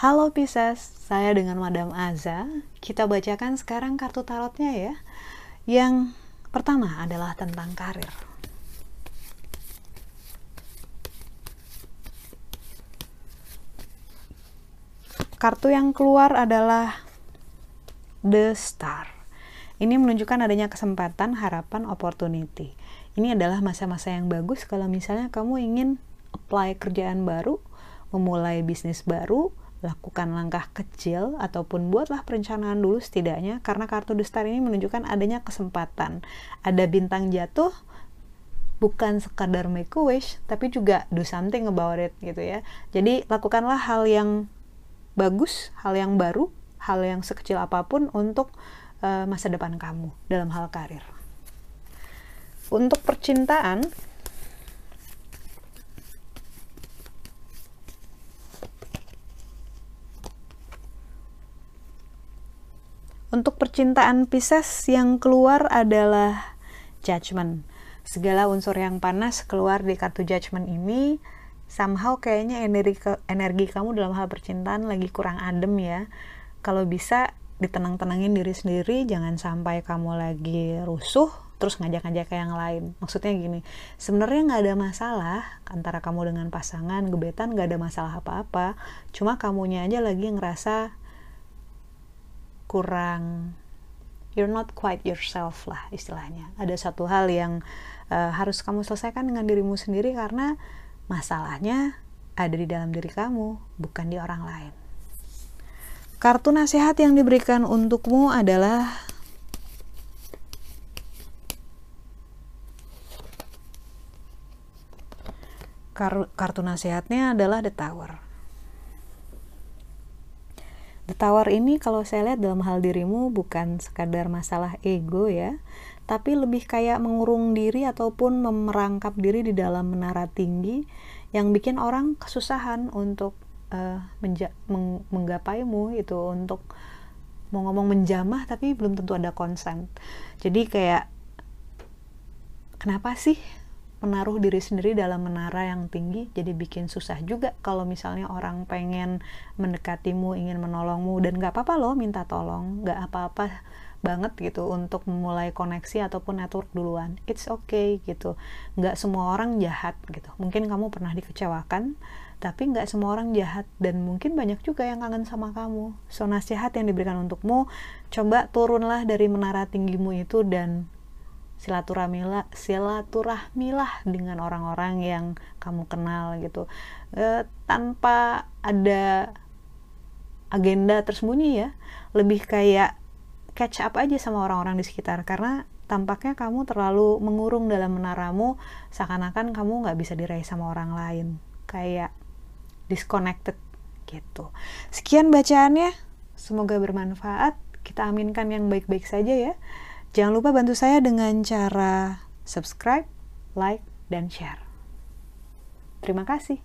Halo Pisces, saya dengan Madam Aza. Kita bacakan sekarang kartu tarotnya ya. Yang pertama adalah tentang karir. Kartu yang keluar adalah The Star. Ini menunjukkan adanya kesempatan, harapan, opportunity. Ini adalah masa-masa yang bagus kalau misalnya kamu ingin apply kerjaan baru, memulai bisnis baru, lakukan langkah kecil ataupun buatlah perencanaan dulu setidaknya karena kartu The Star ini menunjukkan adanya kesempatan. Ada bintang jatuh bukan sekadar make a wish tapi juga do something about it gitu ya. Jadi lakukanlah hal yang bagus, hal yang baru, hal yang sekecil apa pun untuk uh, masa depan kamu dalam hal karir. Untuk percintaan, Untuk percintaan Pisces yang keluar adalah judgment. Segala unsur yang panas keluar di kartu judgment ini somehow kayaknya energi energi kamu dalam hal percintaan lagi kurang adem ya. Kalau bisa ditenang-tenangin diri sendiri, jangan sampai kamu lagi rusuh terus ngajak-ngajak yang lain. Maksudnya gini, sebenarnya nggak ada masalah antara kamu dengan pasangan, gebetan nggak ada masalah apa-apa. Cuma kamunya aja lagi ngerasa kurang you're not quite yourself lah istilahnya ada satu hal yang uh, harus kamu selesaikan dengan dirimu sendiri karena masalahnya ada di dalam diri kamu bukan di orang lain kartu nasihat yang diberikan untukmu adalah kartu nasihatnya adalah the tower. The Tower ini kalau saya lihat dalam hal dirimu bukan sekadar masalah ego ya, tapi lebih kayak mengurung diri ataupun memerangkap diri di dalam menara tinggi yang bikin orang kesusahan untuk uh, menja meng menggapaimu itu untuk mau ngomong menjamah tapi belum tentu ada konsen. Jadi kayak kenapa sih menaruh diri sendiri dalam menara yang tinggi jadi bikin susah juga kalau misalnya orang pengen mendekatimu ingin menolongmu? Dan nggak apa-apa loh minta tolong nggak apa-apa banget gitu untuk memulai koneksi ataupun network duluan. It's okay gitu. Nggak semua orang jahat gitu. Mungkin kamu pernah dikecewakan tapi nggak semua orang jahat. Dan mungkin banyak juga yang kangen sama kamu. So nasihat yang diberikan untukmu coba turunlah dari menara tinggimu itu dan silaturahmilah silaturahmilah dengan orang-orang yang kamu kenal gitu. E, tanpa ada agenda tersembunyi ya. Lebih kayak catch up aja sama orang-orang di sekitar. Karena tampaknya kamu terlalu mengurung dalam menaramu seakan-akan kamu nggak bisa diraih sama orang lain. Kayak disconnected gitu sekian bacaannya semoga bermanfaat kita aminkan yang baik-baik saja ya Jangan lupa bantu saya dengan cara subscribe, like, dan share. Terima kasih.